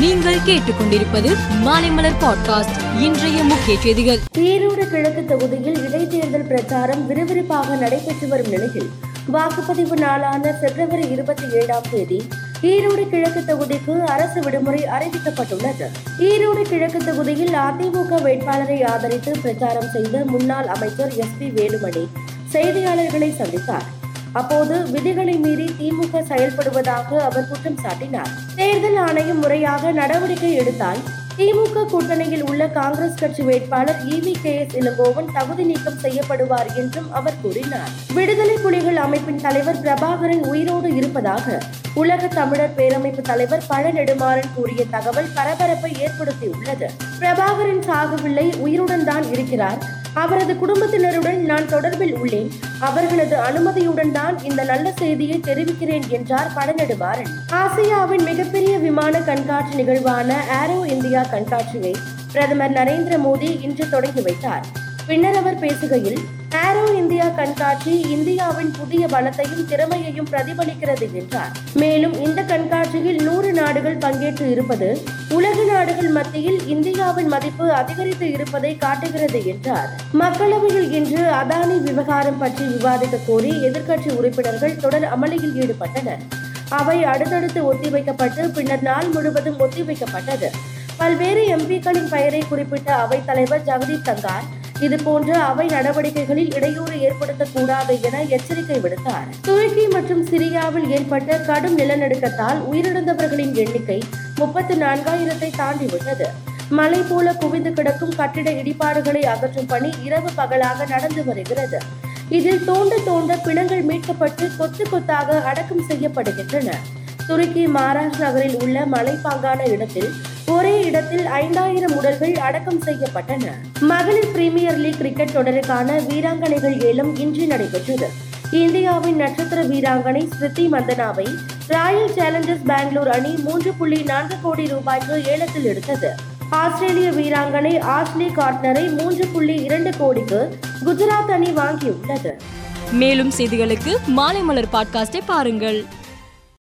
நீங்கள் கேட்டுக்கொண்டிருப்பது மாலைமலர் பாட்காஸ்ட் இன்றைய முக்கிய செய்திகள். ஈரோடு கிழக்கு தொகுதியில் இடைத்தேர்தல் பிரச்சாரம் விறுவிறுப்பாக நடைபெற்று வரும் நிலையில் வாக்குப்பதிவு நாளான பிப்ரவரி இருபத்தி ஏழாம் தேதி ஈரோடு கிழக்கு தொகுதிக்கு அரசு விடுமுறை அறிவிக்கப்பட்டுள்ளது. ஈரோடு கிழக்கு தொகுதியில் அதிமுக வேட்பாளரை ஆதரித்து பிரச்சாரம் செய்த முன்னாள் அமைச்சர் எஸ் பி வேலுமணி செய்தியாளர்களை சந்தித்தார். அப்போது விதிகளை மீறி திமுக செயல்படுவதாக அவர் குற்றம் சாட்டினார். தேர்தல் ஆணையம் முறையாக நடவடிக்கை எடுத்தால் திமுக கூட்டணியில் உள்ள காங்கிரஸ் கட்சி வேட்பாளர் இவி கே எஸ் இளங்கோவன் தகுதி நீக்கம் செய்யப்படுவார் என்றும் அவர் கூறினார். விடுதலை புலிகள் அமைப்பின் தலைவர் பிரபாகரன் உயிரோடு இருப்பதாக உலக தமிழர் பேரமைப்பு தலைவர் பழ நெடுமாறன் கூறிய தகவல் பரபரப்பை ஏற்படுத்தியுள்ளது. பிரபாகரன் சாகவில்லை உயிருடன் தான் இருக்கிறார். அவரது குடும்பத்தினருடன் நான் தொடர்பில் உள்ளேன். அவர்களது அனுமதியுடன் தான் இந்த நல்ல செய்தியை தெரிவிக்கிறேன் என்றார் பழநெடுமாறன் ஆசியாவின் மிகப்பெரிய விமான கண்காட்சி நிகழ்வான ஏரோ இந்தியா கண்காட்சியை பிரதமர் நரேந்திர மோடி இன்று தொடங்கி வைத்தார். பின்னர் அவர் பேசுகையில் ஏரோ இந்தியா கண்காட்சி இந்தியாவின் புதிய பலத்தையும் திறமையையும் பிரதிபலிக்கிறது என்றார். மேலும் இந்த கண்காட்சியில் நூறு நாடுகள் பங்கேற்று இருப்பது உலக நாடுகள் மத்தியில் இந்தியாவின் மதிப்பு அதிகரித்து இருப்பதை காட்டுகிறது என்றார். மக்களவையில் இன்று அதானி விவகாரம் பற்றி விவாதிக்க கோரி எதிர்க்கட்சி உறுப்பினர்கள் தொடர் அமளியில் ஈடுபட்டனர். அவை அடுத்தடுத்து ஒத்திவைக்கப்பட்டு பின்னர் நாள் முழுவதும் ஒத்திவைக்கப்பட்டது. பல்வேறு எம்பிக்களின் பெயரை குறிப்பிட்ட அவைத் தலைவர் ஜெகதீப் தங்கார் இதுபோன்ற அவை நடவடிக்கைகளில் இடையூறு ஏற்படுத்தக்கூடாது என எச்சரிக்கை விடுத்தார். துருக்கி மற்றும் சிரியாவில் ஏற்பட்ட கடும் நிலநடுக்கத்தால் உயிரிழந்தவர்களின் எண்ணிக்கை முப்பத்தி நான்காயிரத்தை தாண்டிவிட்டது. மலை போல குவிந்து கிடக்கும் கட்டிட இடிபாடுகளை அகற்றும் பணி இரவு பகலாக நடந்து வருகிறது. இதில் தோண்ட தோண்ட பிணங்கள் மீட்கப்பட்டு கொத்து கொத்தாக அடக்கம் செய்யப்படுகின்றன. துருக்கி மாராஷ் நகரில் உள்ள மலைப்பாங்கான இடத்தில் ஒரே இடத்தில் ஐந்தாயிரம் உடல்கள் அடக்கம் செய்யப்பட்டன. மகளிர் பிரீமியர் லீக் கிரிக்கெட் தொடருக்கான வீராங்கனைகள் ஏலம் இன்று நடைபெற்றது. இந்தியாவின் நட்சத்திர வீராங்கனை ஸ்மிருதி மந்தனாவை ராயல் சேலஞ்சர்ஸ் பெங்களூர் அணி மூன்று புள்ளி நான்கு கோடி ரூபாய்க்கு ஏலத்தில் எடுத்தது. ஆஸ்திரேலிய வீராங்கனை ஆஷ்லி கார்ட்னரை மூன்று புள்ளி இரண்டு கோடிக்கு குஜராத் அணி வாங்கியுள்ளது. மேலும் செய்திகளுக்கு மாலை மலர் பாட்காஸ்டை பாருங்கள்.